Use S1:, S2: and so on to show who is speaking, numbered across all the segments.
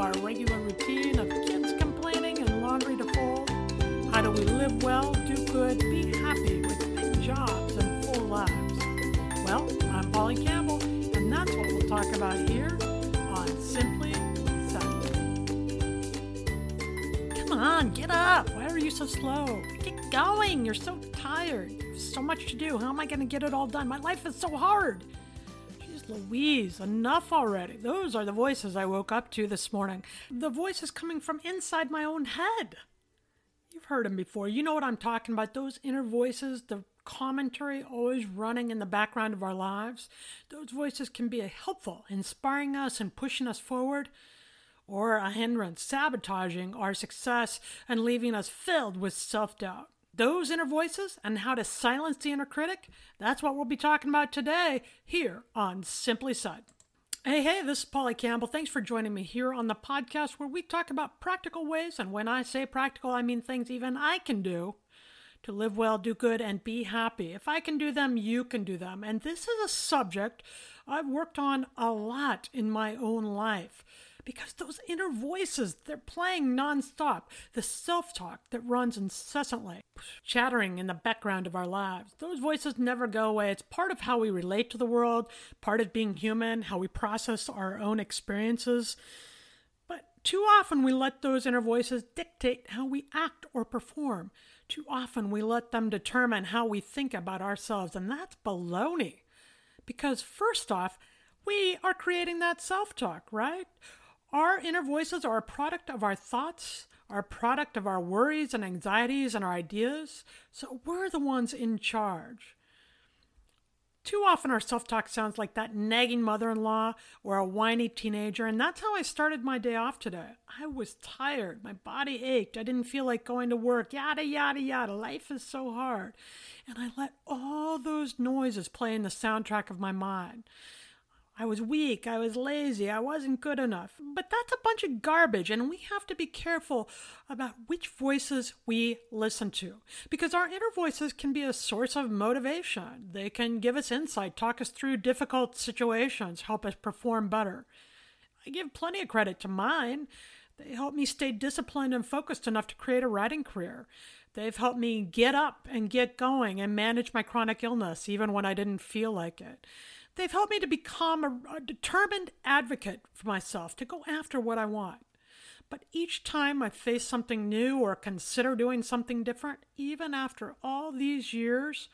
S1: Our regular routine of kids complaining and laundry to fold? How do we live well, do good, be happy with big jobs and full lives? Well, I'm Polly Campbell, and that's what we'll talk about here on Simply Sunday. Come on, get up. Why are you so slow? Get going. You're so tired. So much to do. How am I going to get it all done? My life is so hard. Louise, enough already. Those are the voices I woke up to this morning. The voices coming from inside my own head. You've heard them before. You know what I'm talking about. Those inner voices, the commentary always running in the background of our lives. Those voices can be helpful, inspiring us and pushing us forward, or a hindrance, sabotaging our success and leaving us filled with self doubt. Those inner voices and how to silence the inner critic, that's what we'll be talking about today here on Simply Said. Hey, hey, this is Polly Campbell. Thanks for joining me here on the podcast where we talk about practical ways. And when I say practical, I mean things even I can do to live well, do good, and be happy. If I can do them, you can do them. And this is a subject I've worked on a lot in my own life because those inner voices, they're playing nonstop. The self talk that runs incessantly, chattering in the background of our lives. Those voices never go away. It's part of how we relate to the world, part of being human, how we process our own experiences. But too often we let those inner voices dictate how we act or perform. Too often we let them determine how we think about ourselves, and that's baloney. Because, first off, we are creating that self talk, right? Our inner voices are a product of our thoughts, are a product of our worries and anxieties and our ideas. So we're the ones in charge. Too often, our self talk sounds like that nagging mother in law or a whiny teenager, and that's how I started my day off today. I was tired, my body ached, I didn't feel like going to work, yada, yada, yada. Life is so hard. And I let all those noises play in the soundtrack of my mind. I was weak, I was lazy, I wasn't good enough. But that's a bunch of garbage, and we have to be careful about which voices we listen to. Because our inner voices can be a source of motivation. They can give us insight, talk us through difficult situations, help us perform better. I give plenty of credit to mine. They help me stay disciplined and focused enough to create a writing career. They've helped me get up and get going and manage my chronic illness, even when I didn't feel like it. They've helped me to become a, a, determined advocate for myself, to go after what I want. But each time I face something new or consider doing something different, even after all these years,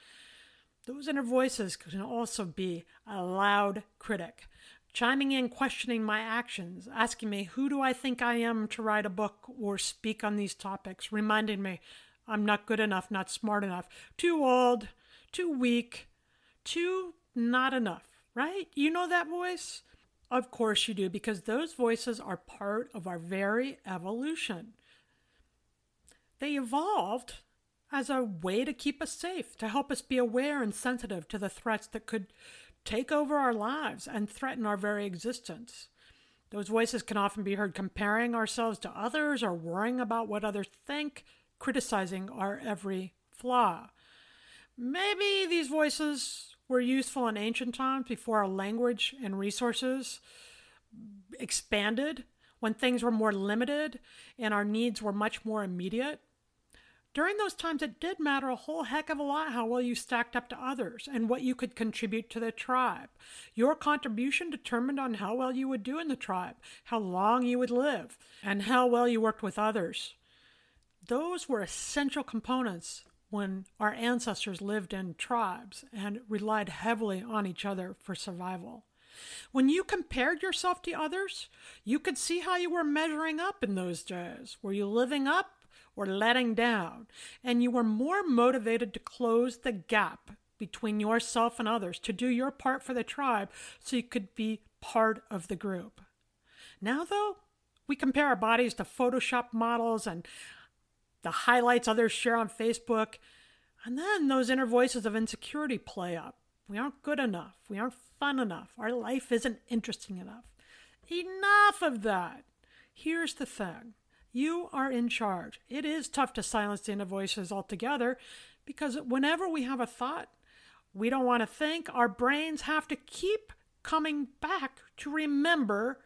S1: those inner voices can also be a loud critic, chiming in, questioning my actions, asking me, Who do I think I am to write a book or speak on these topics? reminding me I'm not good enough, not smart enough, too old, too weak, too not enough right? You know that voice? Of course you do, because those voices are part of our very evolution. They evolved as a way to keep us safe, to help us be aware and sensitive to the threats that could take over our lives and threaten our very existence. Those voices can often be heard comparing ourselves to others or worrying about what others think, criticizing our every flaw. Maybe these voices were useful in ancient times before our language and resources. expanded, when things were more limited and our needs were much more immediate. During those times, it did matter a whole heck of a lot how well you stacked up to others and what you could contribute to the tribe. Your contribution determined on how well you would do in the tribe, how long you would live, and how well you worked with others. Those were essential components when our ancestors lived in tribes and relied heavily on each other for survival. When you compared yourself to others, you could see how you were measuring up in those days. Were you living up or letting down, and you were more motivated to close the gap between yourself and others, to do your part for the tribe so you could be part of the group. Now, though, we compare our bodies to Photoshop models and the highlights others share on Facebook, and then those inner voices of insecurity play up. We aren't good enough. We aren't fun enough. Our life isn't interesting enough. Enough of that. Here's the thing you are in charge. It is tough to silence the inner voices altogether because whenever we have a thought we don't want to think, our brains have to keep coming back to remember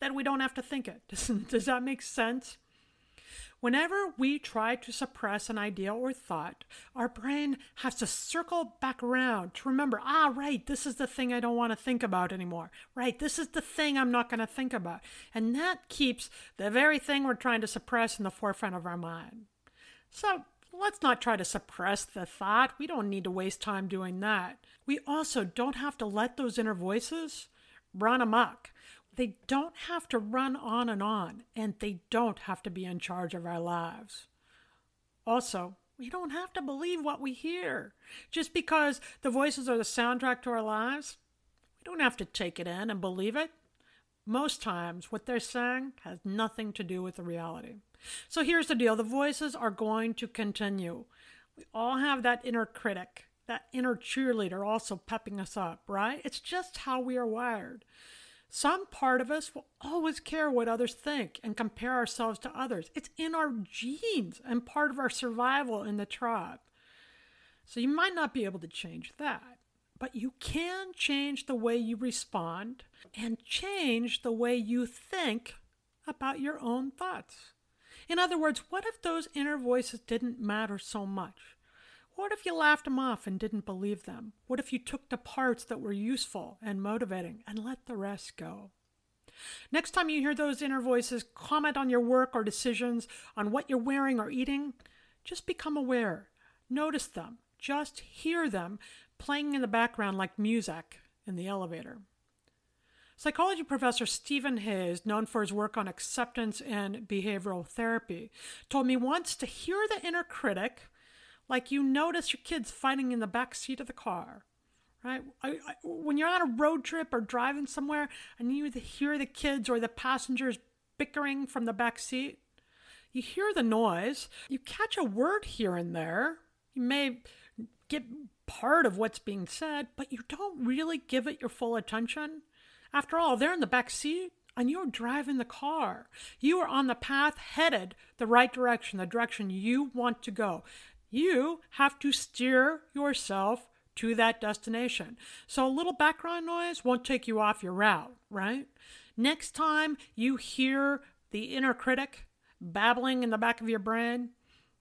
S1: that we don't have to think it. Does, does that make sense? Whenever we try to suppress an idea or thought, our brain has to circle back around to remember, ah, right, this is the thing I don't want to think about anymore. Right, this is the thing I'm not going to think about. And that keeps the very thing we're trying to suppress in the forefront of our mind. So let's not try to suppress the thought. We don't need to waste time doing that. We also don't have to let those inner voices run amok. They don't have to run on and on, and they don't have to be in charge of our lives. Also, we don't have to believe what we hear. Just because the voices are the soundtrack to our lives, we don't have to take it in and believe it. Most times, what they're saying has nothing to do with the reality. So here's the deal the voices are going to continue. We all have that inner critic, that inner cheerleader also pepping us up, right? It's just how we are wired. Some part of us will always care what others think and compare ourselves to others. It's in our genes and part of our survival in the tribe. So you might not be able to change that, but you can change the way you respond and change the way you think about your own thoughts. In other words, what if those inner voices didn't matter so much? What if you laughed them off and didn't believe them? What if you took the parts that were useful and motivating and let the rest go? Next time you hear those inner voices comment on your work or decisions, on what you're wearing or eating, just become aware. Notice them. Just hear them playing in the background like music in the elevator. Psychology professor Stephen Hayes, known for his work on acceptance and behavioral therapy, told me once to hear the inner critic like you notice your kids fighting in the back seat of the car, right? I, I, when you're on a road trip or driving somewhere and you hear the kids or the passengers bickering from the back seat, you hear the noise, you catch a word here and there, you may get part of what's being said, but you don't really give it your full attention. After all, they're in the back seat and you're driving the car. You are on the path headed the right direction, the direction you want to go. You have to steer yourself to that destination. So a little background noise won't take you off your route, right? Next time you hear the inner critic babbling in the back of your brain,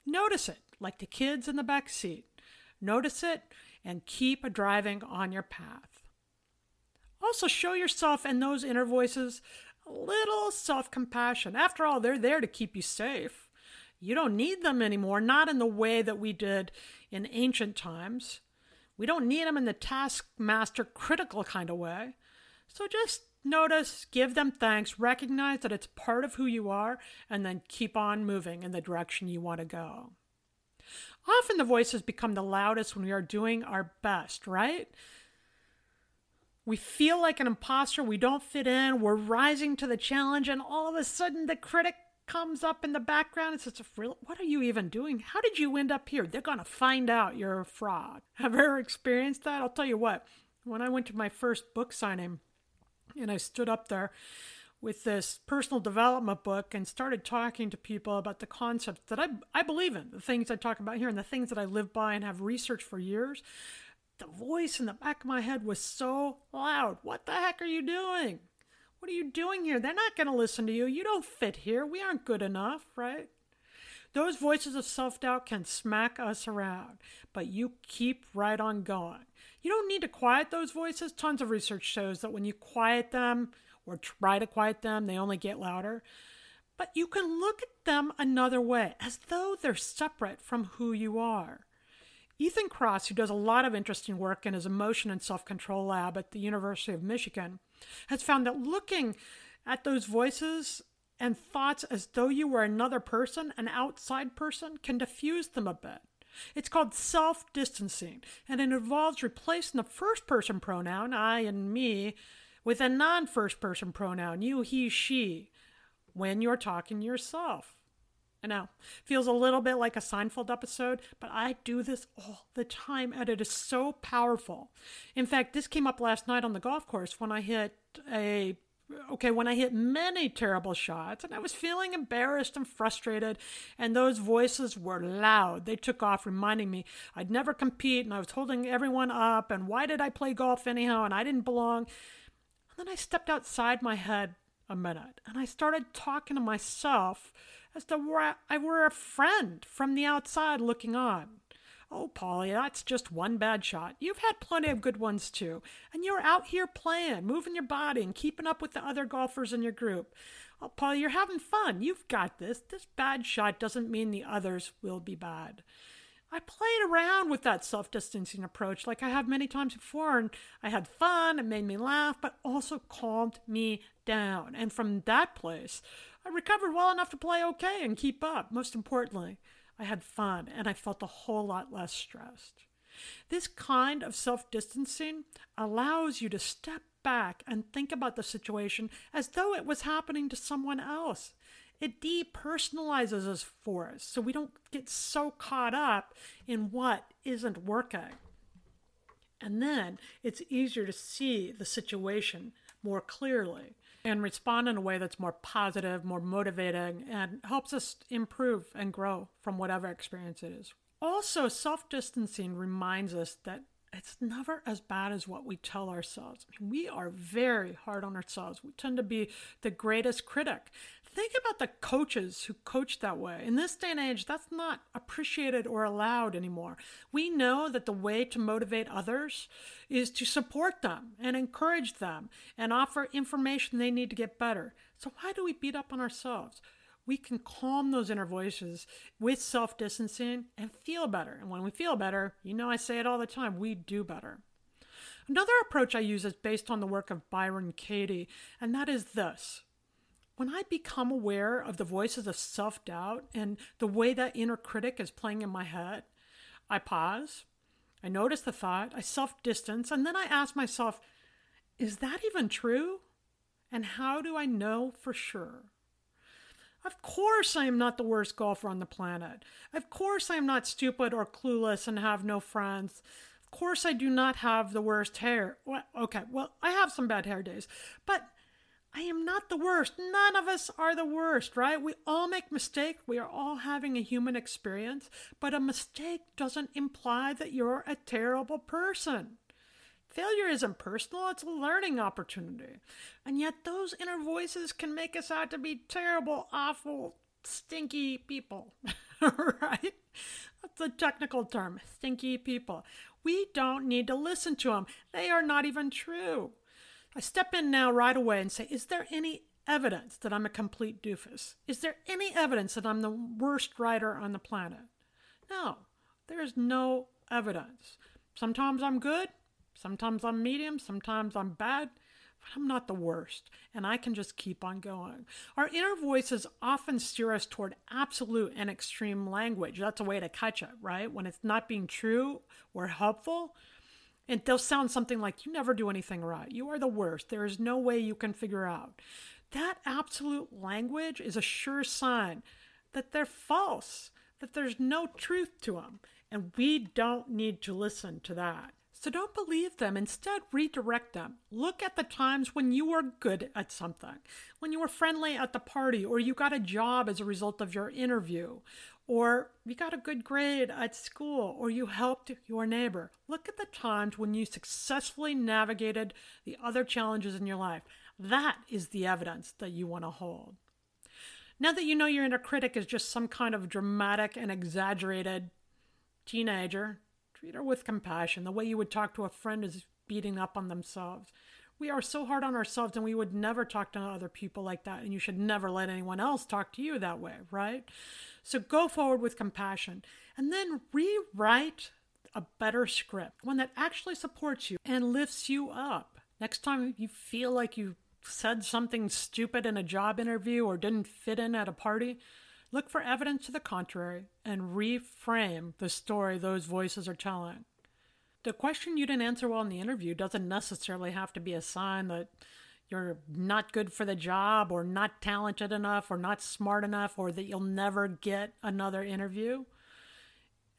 S1: notice it like the kids in the back seat. Notice it and keep driving on your path. Also, show yourself and those inner voices a little self compassion. After all, they're there to keep you safe. You don't need them anymore, not in the way that we did in ancient times. We don't need them in the taskmaster critical kind of way. So just notice, give them thanks, recognize that it's part of who you are, and then keep on moving in the direction you want to go. Often the voices become the loudest when we are doing our best, right? We feel like an imposter, we don't fit in, we're rising to the challenge, and all of a sudden the critic comes up in the background and says, What are you even doing? How did you end up here? They're going to find out you're a fraud. Have you ever experienced that? I'll tell you what, when I went to my first book signing and I stood up there with this personal development book and started talking to people about the concepts that I, I believe in, the things I talk about here, and the things that I live by and have researched for years. The voice in the back of my head was so loud. What the heck are you doing? What are you doing here? They're not going to listen to you. You don't fit here. We aren't good enough, right? Those voices of self doubt can smack us around, but you keep right on going. You don't need to quiet those voices. Tons of research shows that when you quiet them or try to quiet them, they only get louder. But you can look at them another way, as though they're separate from who you are. Ethan Cross, who does a lot of interesting work in his emotion and self control lab at the University of Michigan, has found that looking at those voices and thoughts as though you were another person, an outside person, can diffuse them a bit. It's called self distancing, and it involves replacing the first person pronoun, I and me, with a non first person pronoun, you, he, she, when you're talking yourself. I know, feels a little bit like a Seinfeld episode, but I do this all the time, and it is so powerful. In fact, this came up last night on the golf course when I hit a okay, when I hit many terrible shots and I was feeling embarrassed and frustrated, and those voices were loud. They took off, reminding me I'd never compete and I was holding everyone up, and why did I play golf anyhow, and I didn't belong. And then I stepped outside my head a minute and I started talking to myself as though I were a friend from the outside looking on. Oh, Polly, that's just one bad shot. You've had plenty of good ones too. And you're out here playing, moving your body, and keeping up with the other golfers in your group. Oh, Polly, you're having fun. You've got this. This bad shot doesn't mean the others will be bad. I played around with that self distancing approach like I have many times before, and I had fun, it made me laugh, but also calmed me down. And from that place, I recovered well enough to play okay and keep up. Most importantly, I had fun and I felt a whole lot less stressed. This kind of self distancing allows you to step back and think about the situation as though it was happening to someone else. It depersonalizes us for us so we don't get so caught up in what isn't working. And then it's easier to see the situation more clearly and respond in a way that's more positive, more motivating, and helps us improve and grow from whatever experience it is. Also, self distancing reminds us that it's never as bad as what we tell ourselves. I mean, we are very hard on ourselves. We tend to be the greatest critic think about the coaches who coach that way. In this day and age, that's not appreciated or allowed anymore. We know that the way to motivate others is to support them and encourage them and offer information they need to get better. So, why do we beat up on ourselves? We can calm those inner voices with self distancing and feel better. And when we feel better, you know, I say it all the time, we do better. Another approach I use is based on the work of Byron Katie, and that is this when I become aware of the voices of self doubt and the way that inner critic is playing in my head, I pause, I notice the thought, I self distance, and then I ask myself, is that even true? And how do I know for sure? Of course, I am not the worst golfer on the planet. Of course, I am not stupid or clueless and have no friends. Of course, I do not have the worst hair. Well, okay, well, I have some bad hair days, but I am not the worst. None of us are the worst, right? We all make mistakes. We are all having a human experience, but a mistake doesn't imply that you're a terrible person. Failure isn't personal, it's a learning opportunity. And yet, those inner voices can make us out to be terrible, awful, stinky people, right? That's a technical term stinky people. We don't need to listen to them, they are not even true. I step in now right away and say, Is there any evidence that I'm a complete doofus? Is there any evidence that I'm the worst writer on the planet? No, there is no evidence. Sometimes I'm good, sometimes I'm medium, sometimes I'm bad, but I'm not the worst, and I can just keep on going. Our inner voices often steer us toward absolute and extreme language. That's a way to catch it, right? When it's not being true or helpful, and they'll sound something like, You never do anything right. You are the worst. There is no way you can figure out. That absolute language is a sure sign that they're false, that there's no truth to them. And we don't need to listen to that. So don't believe them. Instead, redirect them. Look at the times when you were good at something, when you were friendly at the party, or you got a job as a result of your interview, or you got a good grade at school, or you helped your neighbor. Look at the times when you successfully navigated the other challenges in your life. That is the evidence that you want to hold. Now that you know your inner critic is just some kind of dramatic and exaggerated teenager, treat her with compassion, the way you would talk to a friend who's beating up on themselves. We are so hard on ourselves, and we would never talk to other people like that, and you should never let anyone else talk to you that way, right? So go forward with compassion and then rewrite a better script, one that actually supports you and lifts you up. Next time you feel like you said something stupid in a job interview or didn't fit in at a party, look for evidence to the contrary and reframe the story those voices are telling. The question you didn't answer well in the interview doesn't necessarily have to be a sign that you're not good for the job or not talented enough or not smart enough or that you'll never get another interview.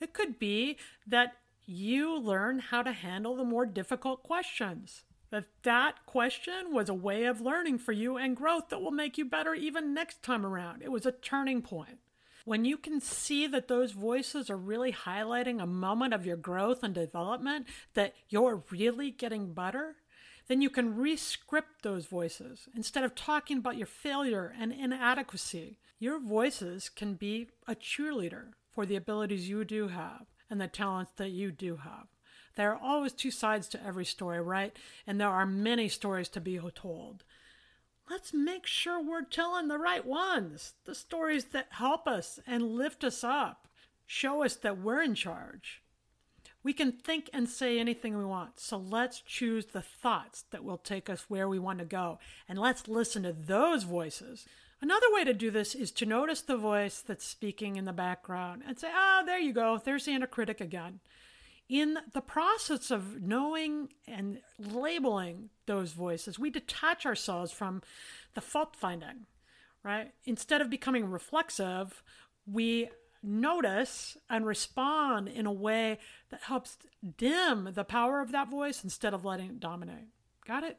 S1: It could be that you learn how to handle the more difficult questions. That that question was a way of learning for you and growth that will make you better even next time around. It was a turning point. When you can see that those voices are really highlighting a moment of your growth and development, that you're really getting better, then you can rescript those voices. Instead of talking about your failure and inadequacy, your voices can be a cheerleader for the abilities you do have and the talents that you do have. There are always two sides to every story, right? And there are many stories to be told. Let's make sure we're telling the right ones, the stories that help us and lift us up, show us that we're in charge. We can think and say anything we want, so let's choose the thoughts that will take us where we want to go, and let's listen to those voices. Another way to do this is to notice the voice that's speaking in the background and say, ah, oh, there you go, there's the inner critic again in the process of knowing and labeling those voices, we detach ourselves from the fault finding, right? Instead of becoming reflexive, we notice and respond in a way that helps dim the power of that voice instead of letting it dominate. Got it?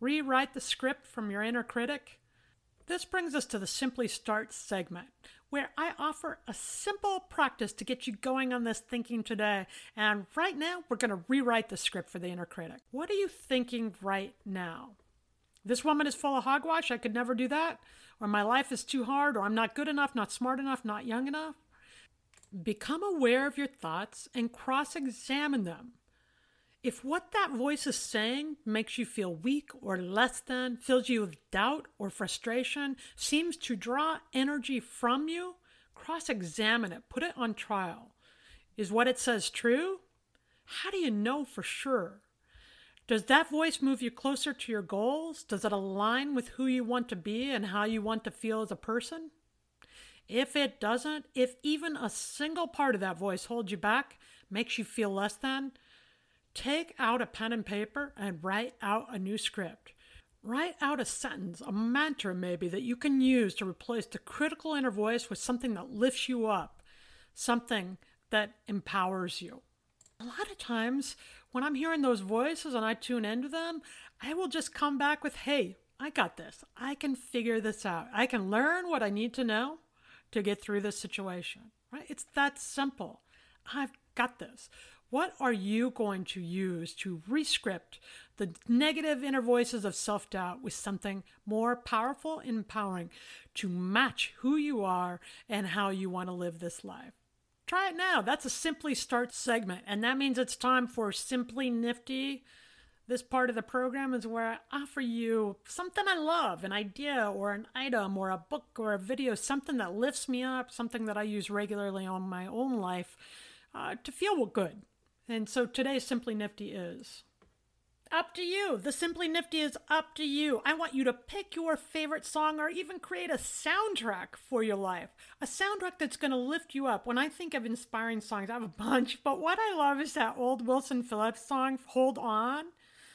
S1: Rewrite the script from your inner critic. This brings us to the Simply Start segment, where I offer a simple practice to get you going on this thinking today. And right now, we're going to rewrite the script for the inner critic. What are you thinking right now? This woman is full of hogwash. I could never do that. Or my life is too hard. Or I'm not good enough, not smart enough, not young enough. Become aware of your thoughts and cross examine them. If what that voice is saying makes you feel weak or less than, fills you with doubt or frustration, seems to draw energy from you, cross examine it, put it on trial. Is what it says true? How do you know for sure? Does that voice move you closer to your goals? Does it align with who you want to be and how you want to feel as a person? If it doesn't, if even a single part of that voice holds you back, makes you feel less than, Take out a pen and paper and write out a new script. Write out a sentence, a mantra maybe, that you can use to replace the critical inner voice with something that lifts you up, something that empowers you. A lot of times, when I'm hearing those voices and I tune into them, I will just come back with, hey, I got this. I can figure this out. I can learn what I need to know to get through this situation. Right? It's that simple. I've got this. What are you going to use to rescript the negative inner voices of self doubt with something more powerful and empowering to match who you are and how you want to live this life? Try it now. That's a Simply Start segment, and that means it's time for Simply Nifty. This part of the program is where I offer you something I love, an idea or an item or a book or a video, something that lifts me up, something that I use regularly on my own life uh, to feel good and so today's Simply Nifty is up to you. The Simply Nifty is up to you. I want you to pick your favorite song or even create a soundtrack for your life. A soundtrack that's going to lift you up. When I think of inspiring songs, I have a bunch, but what I love is that old Wilson Phillips song, Hold On.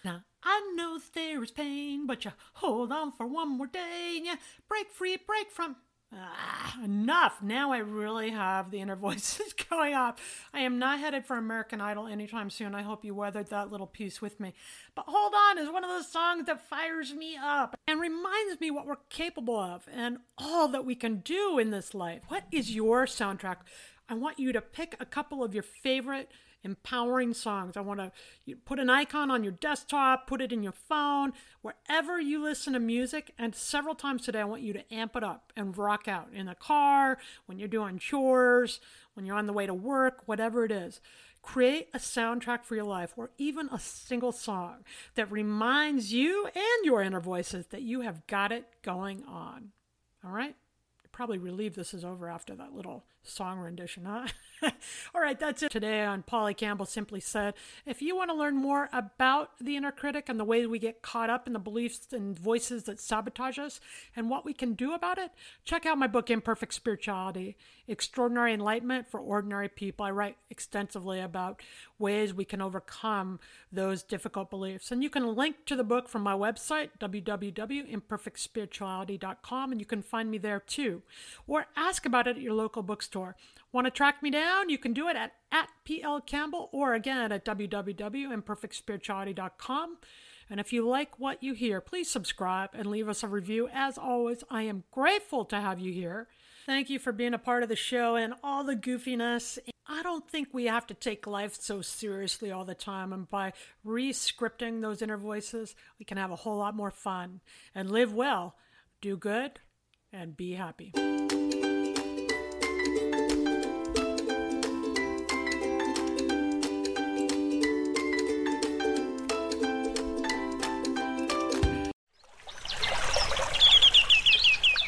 S1: Now, I know there is pain, but you hold on for one more day and you break free, break from Ah, enough. Now I really have the inner voices going up. I am not headed for American Idol anytime soon. I hope you weathered that little piece with me. But Hold On is one of those songs that fires me up and reminds me what we're capable of and all that we can do in this life. What is your soundtrack? I want you to pick a couple of your favorite empowering songs. I want to put an icon on your desktop, put it in your phone, wherever you listen to music. And several times today, I want you to amp it up and rock out in the car, when you're doing chores, when you're on the way to work, whatever it is. Create a soundtrack for your life or even a single song that reminds you and your inner voices that you have got it going on. All right? You're probably relieved this is over after that little song rendition, huh? All right, that's it today on Polly Campbell Simply Said. If you want to learn more about the inner critic and the way we get caught up in the beliefs and voices that sabotage us and what we can do about it, check out my book, Imperfect Spirituality Extraordinary Enlightenment for Ordinary People. I write extensively about ways we can overcome those difficult beliefs. And you can link to the book from my website, www.imperfectspirituality.com, and you can find me there too. Or ask about it at your local bookstore. Want to track me down? You can do it at, at PL Campbell or again at www.imperfectspirituality.com. And if you like what you hear, please subscribe and leave us a review. As always, I am grateful to have you here. Thank you for being a part of the show and all the goofiness. I don't think we have to take life so seriously all the time. And by re scripting those inner voices, we can have a whole lot more fun and live well, do good, and be happy.